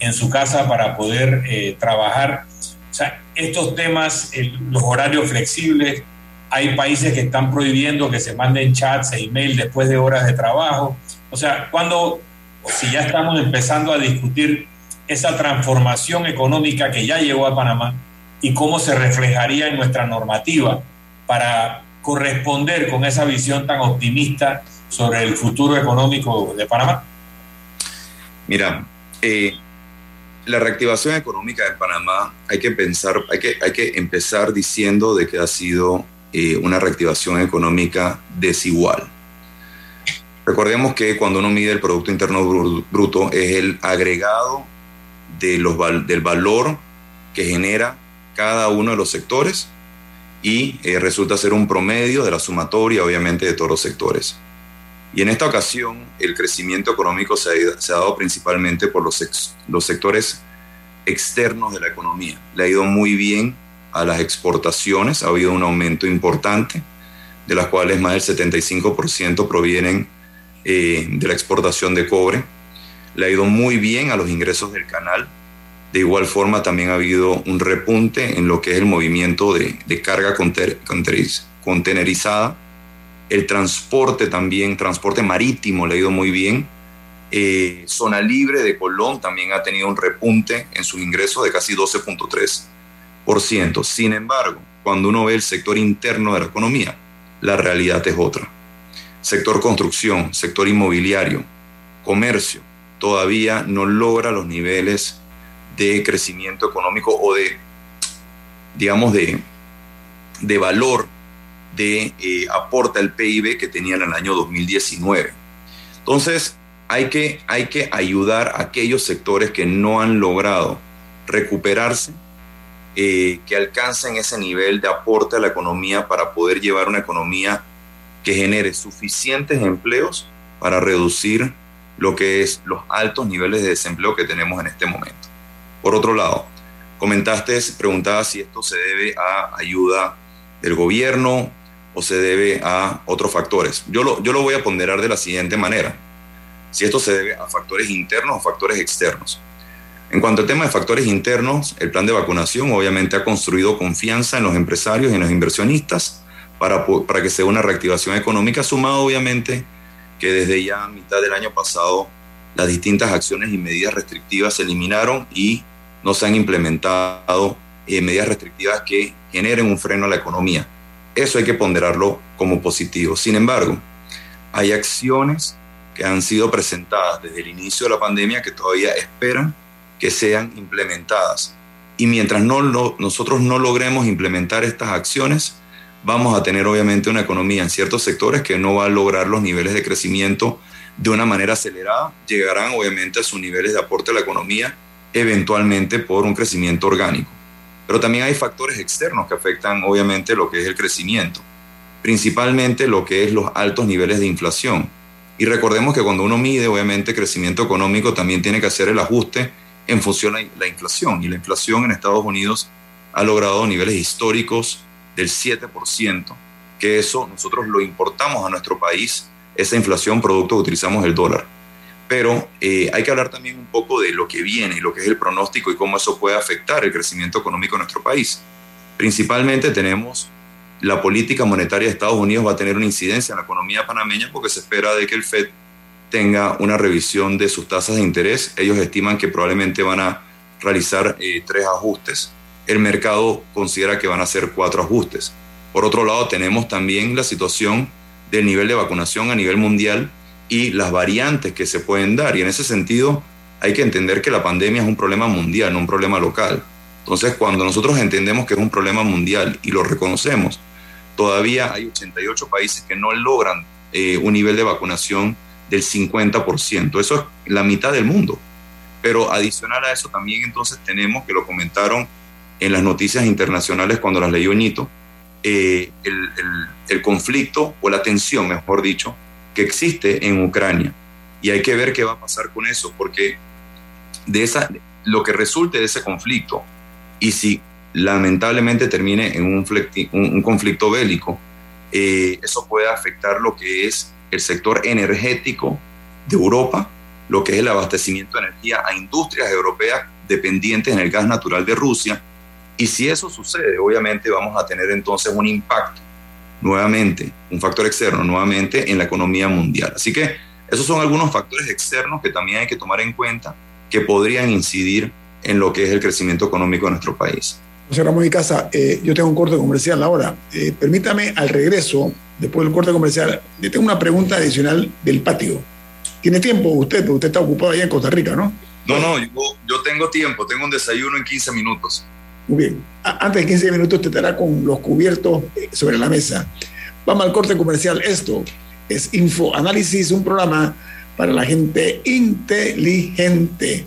en su casa para poder eh, trabajar. O sea, estos temas, los horarios flexibles, hay países que están prohibiendo que se manden chats e email después de horas de trabajo. O sea, cuando, si ya estamos empezando a discutir esa transformación económica que ya llegó a Panamá y cómo se reflejaría en nuestra normativa para corresponder con esa visión tan optimista sobre el futuro económico de Panamá? Mira, eh, la reactivación económica de Panamá hay que pensar, hay que, hay que empezar diciendo de que ha sido eh, una reactivación económica desigual. Recordemos que cuando uno mide el Producto Interno Bruto es el agregado de los, del valor que genera cada uno de los sectores y eh, resulta ser un promedio de la sumatoria, obviamente, de todos los sectores. Y en esta ocasión, el crecimiento económico se ha, se ha dado principalmente por los, los sectores externos de la economía. Le ha ido muy bien a las exportaciones, ha habido un aumento importante, de las cuales más del 75% provienen eh, de la exportación de cobre. Le ha ido muy bien a los ingresos del canal. De igual forma, también ha habido un repunte en lo que es el movimiento de, carga contenerizada el transporte también, transporte marítimo le ha ido muy bien. Eh, zona libre de Colón también ha tenido un repunte en sus ingresos de casi 12.3%. Sin embargo, cuando uno ve el sector interno de la economía, la realidad es otra. Sector construcción, sector inmobiliario, comercio, todavía no logra los niveles de crecimiento económico o de, digamos, de, de valor de eh, aporte al PIB que tenía en el año 2019. Entonces, hay que, hay que ayudar a aquellos sectores que no han logrado recuperarse, eh, que alcancen ese nivel de aporte a la economía para poder llevar una economía que genere suficientes empleos para reducir lo que es los altos niveles de desempleo que tenemos en este momento. Por otro lado, comentaste, preguntabas si esto se debe a ayuda del gobierno o se debe a otros factores. Yo lo, yo lo voy a ponderar de la siguiente manera. Si esto se debe a factores internos o factores externos. En cuanto al tema de factores internos, el plan de vacunación obviamente ha construido confianza en los empresarios y en los inversionistas para, para que sea una reactivación económica, sumado obviamente que desde ya mitad del año pasado las distintas acciones y medidas restrictivas se eliminaron y no se han implementado eh, medidas restrictivas que generen un freno a la economía. Eso hay que ponderarlo como positivo. Sin embargo, hay acciones que han sido presentadas desde el inicio de la pandemia que todavía esperan que sean implementadas. Y mientras no nosotros no logremos implementar estas acciones, vamos a tener obviamente una economía en ciertos sectores que no va a lograr los niveles de crecimiento de una manera acelerada, llegarán obviamente a sus niveles de aporte a la economía eventualmente por un crecimiento orgánico. Pero también hay factores externos que afectan obviamente lo que es el crecimiento, principalmente lo que es los altos niveles de inflación. Y recordemos que cuando uno mide obviamente crecimiento económico también tiene que hacer el ajuste en función de la inflación. Y la inflación en Estados Unidos ha logrado niveles históricos del 7%, que eso nosotros lo importamos a nuestro país, esa inflación producto que utilizamos el dólar. Pero eh, hay que hablar también un poco de lo que viene, lo que es el pronóstico y cómo eso puede afectar el crecimiento económico de nuestro país. Principalmente tenemos la política monetaria de Estados Unidos va a tener una incidencia en la economía panameña porque se espera de que el Fed tenga una revisión de sus tasas de interés. Ellos estiman que probablemente van a realizar eh, tres ajustes el mercado considera que van a ser cuatro ajustes. Por otro lado, tenemos también la situación del nivel de vacunación a nivel mundial y las variantes que se pueden dar. Y en ese sentido, hay que entender que la pandemia es un problema mundial, no un problema local. Entonces, cuando nosotros entendemos que es un problema mundial y lo reconocemos, todavía hay 88 países que no logran eh, un nivel de vacunación del 50%. Eso es la mitad del mundo. Pero adicional a eso también entonces tenemos, que lo comentaron en las noticias internacionales cuando las leyó Ñito, eh, el, conflicto o la tensión, mejor dicho, que existe en Ucrania. Y hay que ver qué va a pasar con eso, porque de esa, lo que resulte de ese conflicto, y si lamentablemente termine en un, conflicto bélico, eh, eso puede afectar lo que es el sector energético de Europa, lo que es el abastecimiento de energía a industrias europeas dependientes en el gas natural de Rusia, y si eso sucede, obviamente vamos a tener entonces un impacto nuevamente, un factor externo nuevamente en la economía mundial. Así que esos son algunos factores externos que también hay que tomar en cuenta que podrían incidir en lo que es el crecimiento económico de nuestro país. José Ramón y Casa, eh, yo tengo un corte comercial ahora. Eh, permítame al regreso, después del corte comercial, le tengo una pregunta adicional del patio. ¿Tiene tiempo usted? Usted está ocupado allá en Costa Rica, ¿no? No, no, yo, yo tengo tiempo, tengo un desayuno en 15 minutos. Muy bien. Antes de 15 minutos te estará con los cubiertos eh, sobre la mesa. Vamos al corte comercial. Esto es Info Análisis, un programa para la gente inteligente.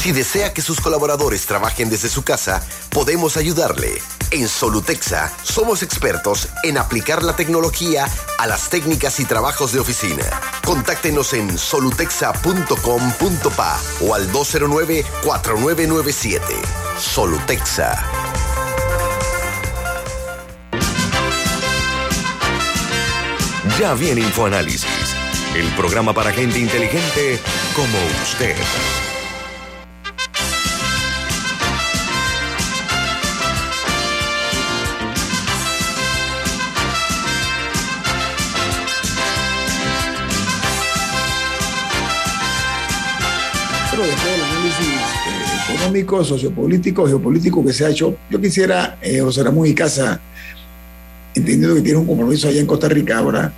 Si desea que sus colaboradores trabajen desde su casa, podemos ayudarle. En Solutexa somos expertos en aplicar la tecnología a las técnicas y trabajos de oficina. Contáctenos en solutexa.com.pa o al 209-4997. Solutexa. Ya viene InfoAnálisis, el programa para gente inteligente como usted. Económico, sociopolítico, geopolítico que se ha hecho. Yo quisiera, eh, José Ramón y Casa, entendiendo que tiene un compromiso allá en Costa Rica ahora,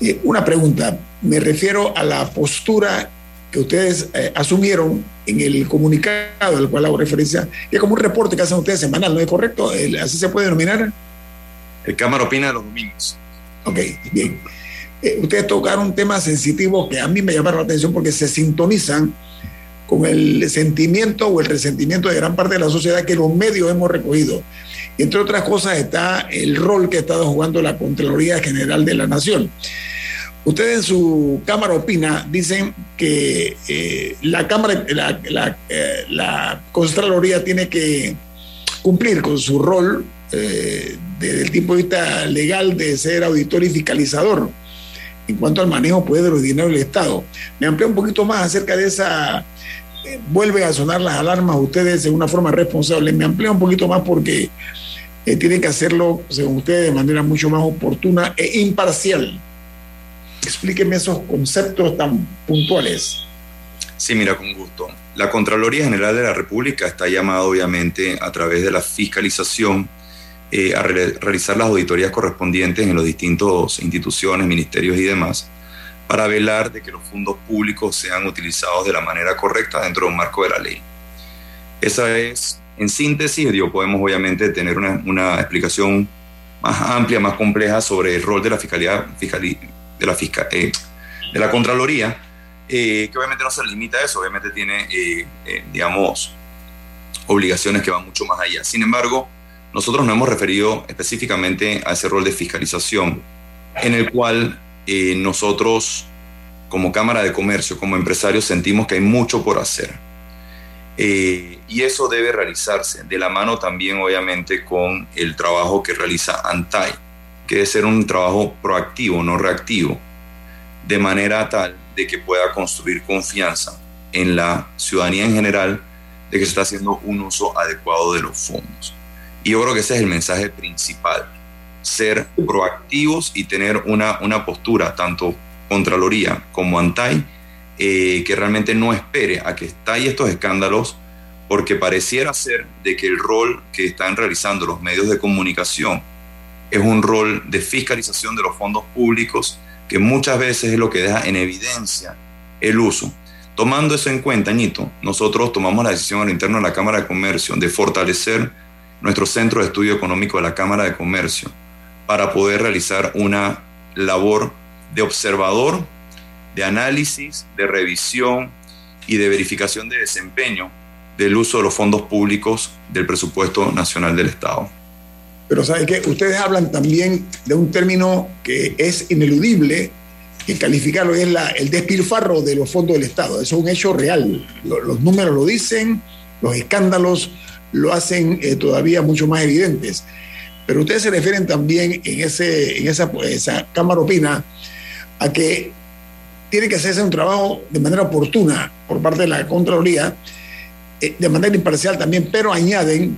eh, una pregunta. Me refiero a la postura que ustedes eh, asumieron en el comunicado al cual hago referencia, que es como un reporte que hacen ustedes semanal, ¿no es correcto? ¿Así se puede denominar? El Cámara opina de los domingos. Ok, bien. Eh, ustedes tocaron temas sensitivos que a mí me llamaron la atención porque se sintonizan con el sentimiento o el resentimiento de gran parte de la sociedad que los medios hemos recogido. Entre otras cosas está el rol que ha estado jugando la Contraloría General de la Nación. Ustedes en su Cámara Opina dicen que eh, la Cámara, la, eh, Contraloría tiene que cumplir con su rol eh, desde el tipo de vista legal de ser auditor y fiscalizador en cuanto al manejo pues, de los dineros del Estado. Me amplía un poquito más acerca de esa... vuelven a sonar las alarmas ustedes de una forma responsable. Me amplía un poquito más porque tienen que hacerlo, según ustedes, de manera mucho más oportuna e imparcial Explíqueme esos conceptos tan puntuales. Sí, mira, con gusto. La Contraloría General de la República está llamada, obviamente, a través de la fiscalización eh, a realizar las auditorías correspondientes en los distintos instituciones, ministerios y demás, para velar de que los fondos públicos sean utilizados de la manera correcta dentro de un marco de la ley. Esa es, en síntesis, digo, podemos obviamente tener una, una explicación más amplia, más compleja sobre el rol de la fiscalía, fiscalía de la, fiscal, eh, de la Contraloría, eh, que obviamente no se limita a eso, obviamente tiene, eh, digamos, obligaciones que van mucho más allá. Sin embargo, nosotros nos hemos referido específicamente a ese rol de fiscalización, en el cual nosotros, como Cámara de Comercio, como empresarios, sentimos que hay mucho por hacer. y eso debe realizarse de la mano también, obviamente, con el trabajo que realiza ANTAI que debe ser un trabajo proactivo, no reactivo, de manera tal de que pueda construir confianza en la ciudadanía en general de que se está haciendo un uso adecuado de los fondos. Y yo creo que ese es el mensaje principal, ser proactivos y tener una, una postura, tanto Contraloría como ANTAI, eh, que realmente no espere a que estallen estos escándalos, porque pareciera ser de que el rol que están realizando los medios de comunicación es un rol de fiscalización de los fondos públicos que muchas veces es lo que deja en evidencia el uso. Tomando eso en cuenta, Ñito, nosotros tomamos la decisión al interno de la Cámara de Comercio de fortalecer nuestro centro de estudio económico de la Cámara de Comercio para poder realizar una labor de observador, de análisis, de revisión y de verificación de desempeño del uso de los fondos públicos del presupuesto nacional del Estado. Pero ¿sabe qué? Ustedes hablan también de un término que es ineludible, que calificarlo es la, el despilfarro de los fondos del Estado. Eso es un hecho real. Los, números lo dicen, los escándalos lo hacen eh, todavía mucho más evidentes. Pero ustedes se refieren también en, ese, en esa, esa Cámara Opina a que tiene que hacerse un trabajo de manera oportuna por parte de la Contraloría, eh, de manera imparcial también, pero añaden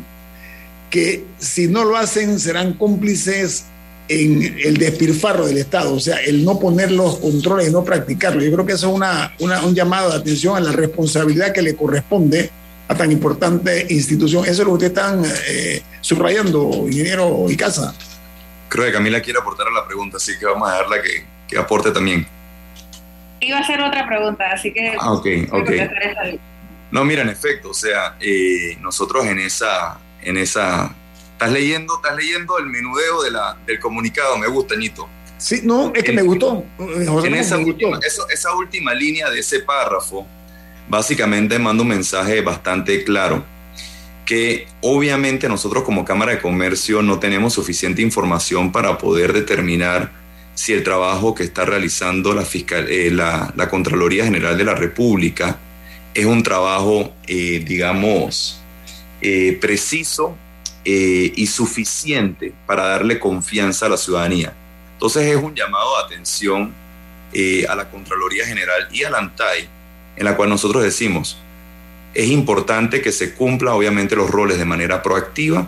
que si no lo hacen serán cómplices en el despilfarro del Estado, o sea, el no poner los controles y no practicarlo. Yo creo que eso es una, un llamado de atención a la responsabilidad que le corresponde a tan importante institución. Eso es lo que ustedes están eh, subrayando, ingeniero Icaza. Creo que Camila quiere aportar a la pregunta, así que vamos a dejarla que, que aporte también. Iba a hacer otra pregunta, así que... Ah, ok, ok. No, mira, en efecto, o sea, eh, nosotros en esa, en esa... Estás leyendo, estás leyendo el menudeo de la, del comunicado, me gusta, Ñito. Sí, no, es que me gustó. en esa, última, esa última línea de ese párrafo, básicamente manda un mensaje bastante claro, que obviamente nosotros como Cámara de Comercio no tenemos suficiente información para poder determinar si el trabajo que está realizando la, fiscal, eh, la, la, Contraloría General de la República es un trabajo, eh, digamos, eh, preciso eh, y suficiente para darle confianza a la ciudadanía. Entonces es un llamado de atención a la Contraloría General y al ANTAI, en la cual nosotros decimos, es importante que se cumpla obviamente los roles de manera proactiva,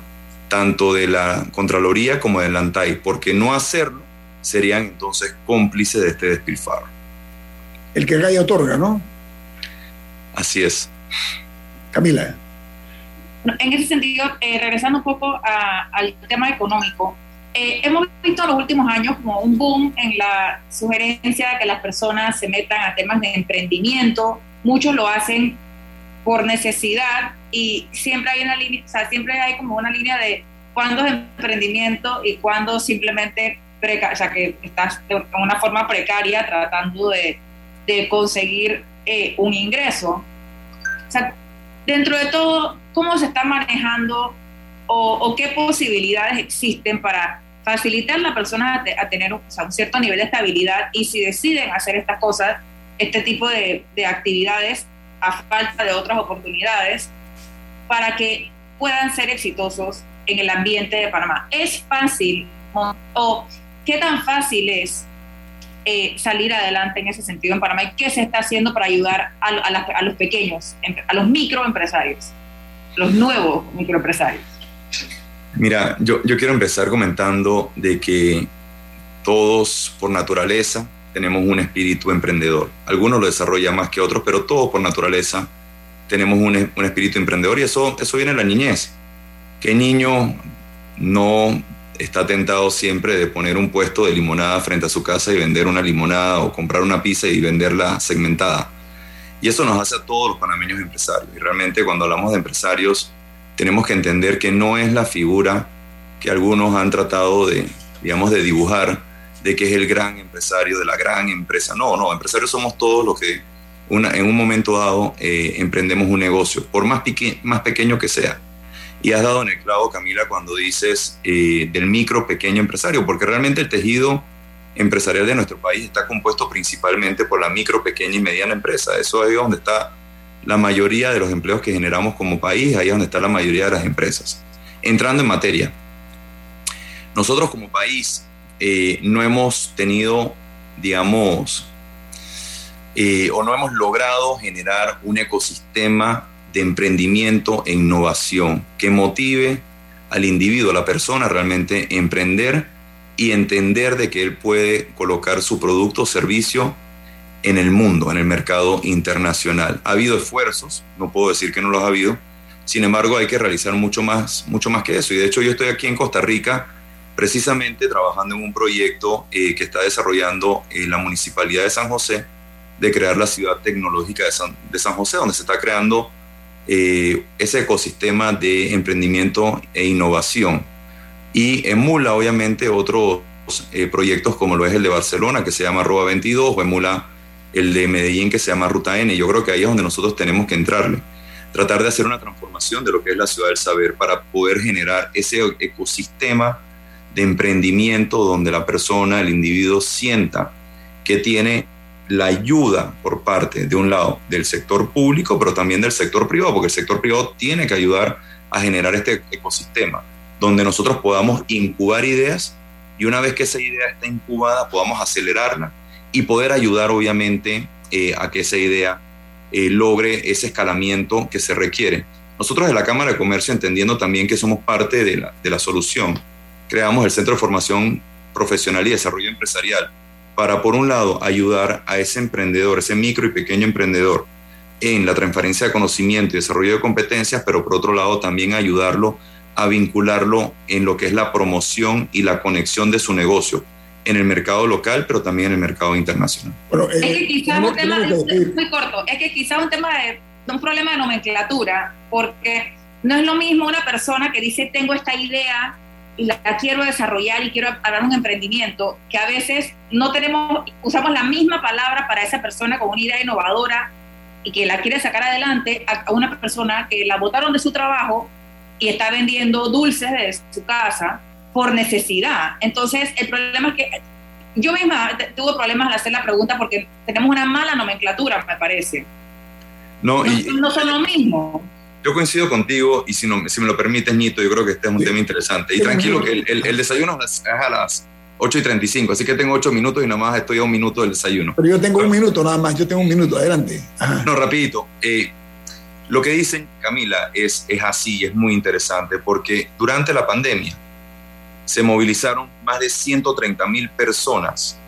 tanto de la Contraloría como del ANTAI, porque no hacerlo serían entonces cómplices de este despilfarro. El que gaya otorga, ¿no? Así es. Camila. en ese sentido, eh, regresando un poco al tema económico, eh, hemos visto en los últimos años como un boom en la sugerencia de que las personas se metan a temas de emprendimiento. Muchos lo hacen por necesidad y siempre hay una línea, o sea, siempre hay como una línea de cuándo es emprendimiento y cuándo simplemente, o sea, que estás de una forma precaria tratando de, de conseguir eh, un ingreso. O sea, dentro de todo, ¿cómo se está manejando o, o qué posibilidades existen para facilitar a la persona a, tener un, cierto nivel de estabilidad y si deciden hacer estas cosas, este tipo de, actividades a falta de otras oportunidades, para que puedan ser exitosos en el ambiente de Panamá. ¿Es fácil o qué tan fácil es eh, salir adelante en ese sentido en Panamá y qué se está haciendo para ayudar a, a los pequeños, a los microempresarios, los nuevos microempresarios? Mira, yo, quiero empezar comentando de que todos por naturaleza tenemos un espíritu emprendedor. Algunos lo desarrollan más que otros, pero todos por naturaleza tenemos un, espíritu emprendedor y eso, eso viene de la niñez. ¿Qué niño no está tentado siempre de poner un puesto de limonada frente a su casa y vender una limonada o comprar una pizza y venderla segmentada? Y eso nos hace a todos los panameños empresarios. Y realmente cuando hablamos de empresarios, tenemos que entender que no es la figura que algunos han tratado de, digamos, de dibujar, de que es el gran empresario de la gran empresa. No, no, empresarios somos todos los que en un momento dado eh, emprendemos un negocio, por más, más pequeño que sea. Y has dado en el clavo, Camila, cuando dices eh, del micro, pequeño empresario, porque realmente el tejido empresarial de nuestro país está compuesto principalmente por la micro, pequeña y mediana empresa. Eso es donde está la mayoría de los empleos que generamos como país, ahí es donde está la mayoría de las empresas. Entrando en materia, nosotros como país eh, no hemos tenido, digamos, eh, o no hemos logrado generar un ecosistema de emprendimiento e innovación que motive al individuo, a la persona realmente emprender y entender de que él puede colocar su producto o servicio en el mundo, en el mercado internacional. Ha habido esfuerzos, no puedo decir que no los ha habido, sin embargo hay que realizar mucho más, mucho más que eso. Y de hecho yo estoy aquí en Costa Rica precisamente trabajando en un proyecto eh, que está desarrollando eh, la Municipalidad de San José de crear la ciudad tecnológica de San, de San José, donde se está creando eh, ese ecosistema de emprendimiento e innovación. Y emula obviamente otros proyectos como lo es el de Barcelona, que se llama Roba 22, o emula el de Medellín que se llama Ruta N. Yo creo que ahí es donde nosotros tenemos que entrarle. Tratar de hacer una transformación de lo que es la ciudad del saber para poder generar ese ecosistema de emprendimiento donde la persona, el individuo sienta que tiene la ayuda por parte de un lado del sector público, pero también del sector privado, porque el sector privado tiene que ayudar a generar este ecosistema donde nosotros podamos incubar ideas y una vez que esa idea está incubada podamos acelerarla y poder ayudar obviamente eh, a que esa idea eh, logre ese escalamiento que se requiere. Nosotros de la Cámara de Comercio, entendiendo también que somos parte de la, de la solución, creamos el Centro de Formación Profesional y Desarrollo Empresarial para, por un lado, ayudar a ese emprendedor, ese micro y pequeño emprendedor, en la transferencia de conocimiento y desarrollo de competencias, pero por otro lado también ayudarlo a vincularlo en lo que es la promoción y la conexión de su negocio en el mercado local, pero también en el mercado internacional. es que eh, quizás un tema, muy corto, es que quizás un tema de, un problema de nomenclatura, porque no es lo mismo una persona que dice tengo esta idea y la, quiero desarrollar y quiero hablar un emprendimiento, que a veces no tenemos, usamos la misma palabra para esa persona con una idea innovadora y que la quiere sacar adelante a, una persona que la botaron de su trabajo y está vendiendo dulces de su casa por necesidad. Entonces, el problema es que yo misma tuve problemas al hacer la pregunta porque tenemos una mala nomenclatura, me parece. No, no, son lo mismo. Yo coincido contigo y si, no, si me lo permites, Nito, yo creo que este es un tema interesante. Y tranquilo, que el, desayuno es a las 8 y 35, así que tengo 8 minutos y nada más estoy a un minuto del desayuno. Pero yo tengo un minuto nada más, yo tengo un minuto, adelante. No, rapidito. Eh, lo que dicen, Camila, es, es así, es muy interesante, porque durante la pandemia, se movilizaron más de 130 mil personas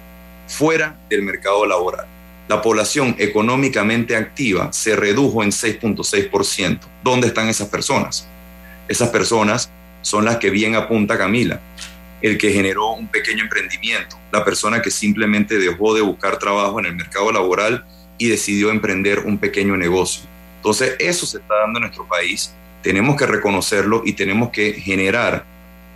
fuera del mercado laboral. La población económicamente activa se redujo en 6.6%. ¿Dónde están esas personas? Esas personas son las que bien apunta Camila, el que generó un pequeño emprendimiento, la persona que simplemente dejó de buscar trabajo en el mercado laboral y decidió emprender un pequeño negocio. Entonces, eso se está dando en nuestro país, tenemos que reconocerlo y tenemos que generar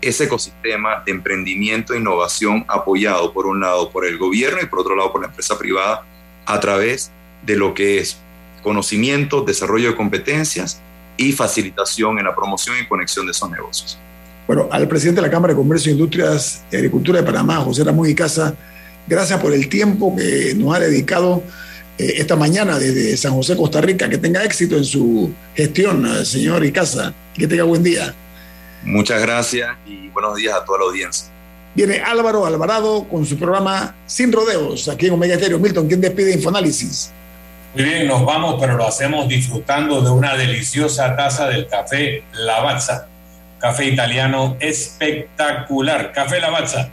ese ecosistema de emprendimiento e innovación apoyado por un lado por el gobierno y por otro lado por la empresa privada a través de lo que es conocimiento, desarrollo de competencias y facilitación en la promoción y conexión de esos negocios. Bueno, al presidente de la Cámara de Comercio, Industrias y Agricultura de Panamá, José Ramón y Casa, gracias por el tiempo que nos ha dedicado eh, esta mañana desde San José, Costa Rica. Que tenga éxito en su gestión, eh, señor Icaza. Que tenga buen día. Muchas gracias y buenos días a toda la audiencia. Viene Álvaro Alvarado con su programa Sin Rodeos, aquí en Omega Estéreo. Milton, ¿quién despide Infoanálisis? Muy bien, nos vamos, pero lo hacemos disfrutando de una deliciosa taza del café Lavazza. Café italiano espectacular. Café Lavazza.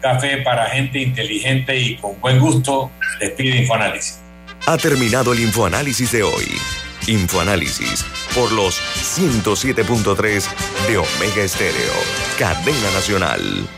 Café para gente inteligente y con buen gusto. Despide Infoanálisis. Ha terminado el Infoanálisis de hoy. Infoanálisis por los 107.3 de Omega Estéreo, cadena nacional.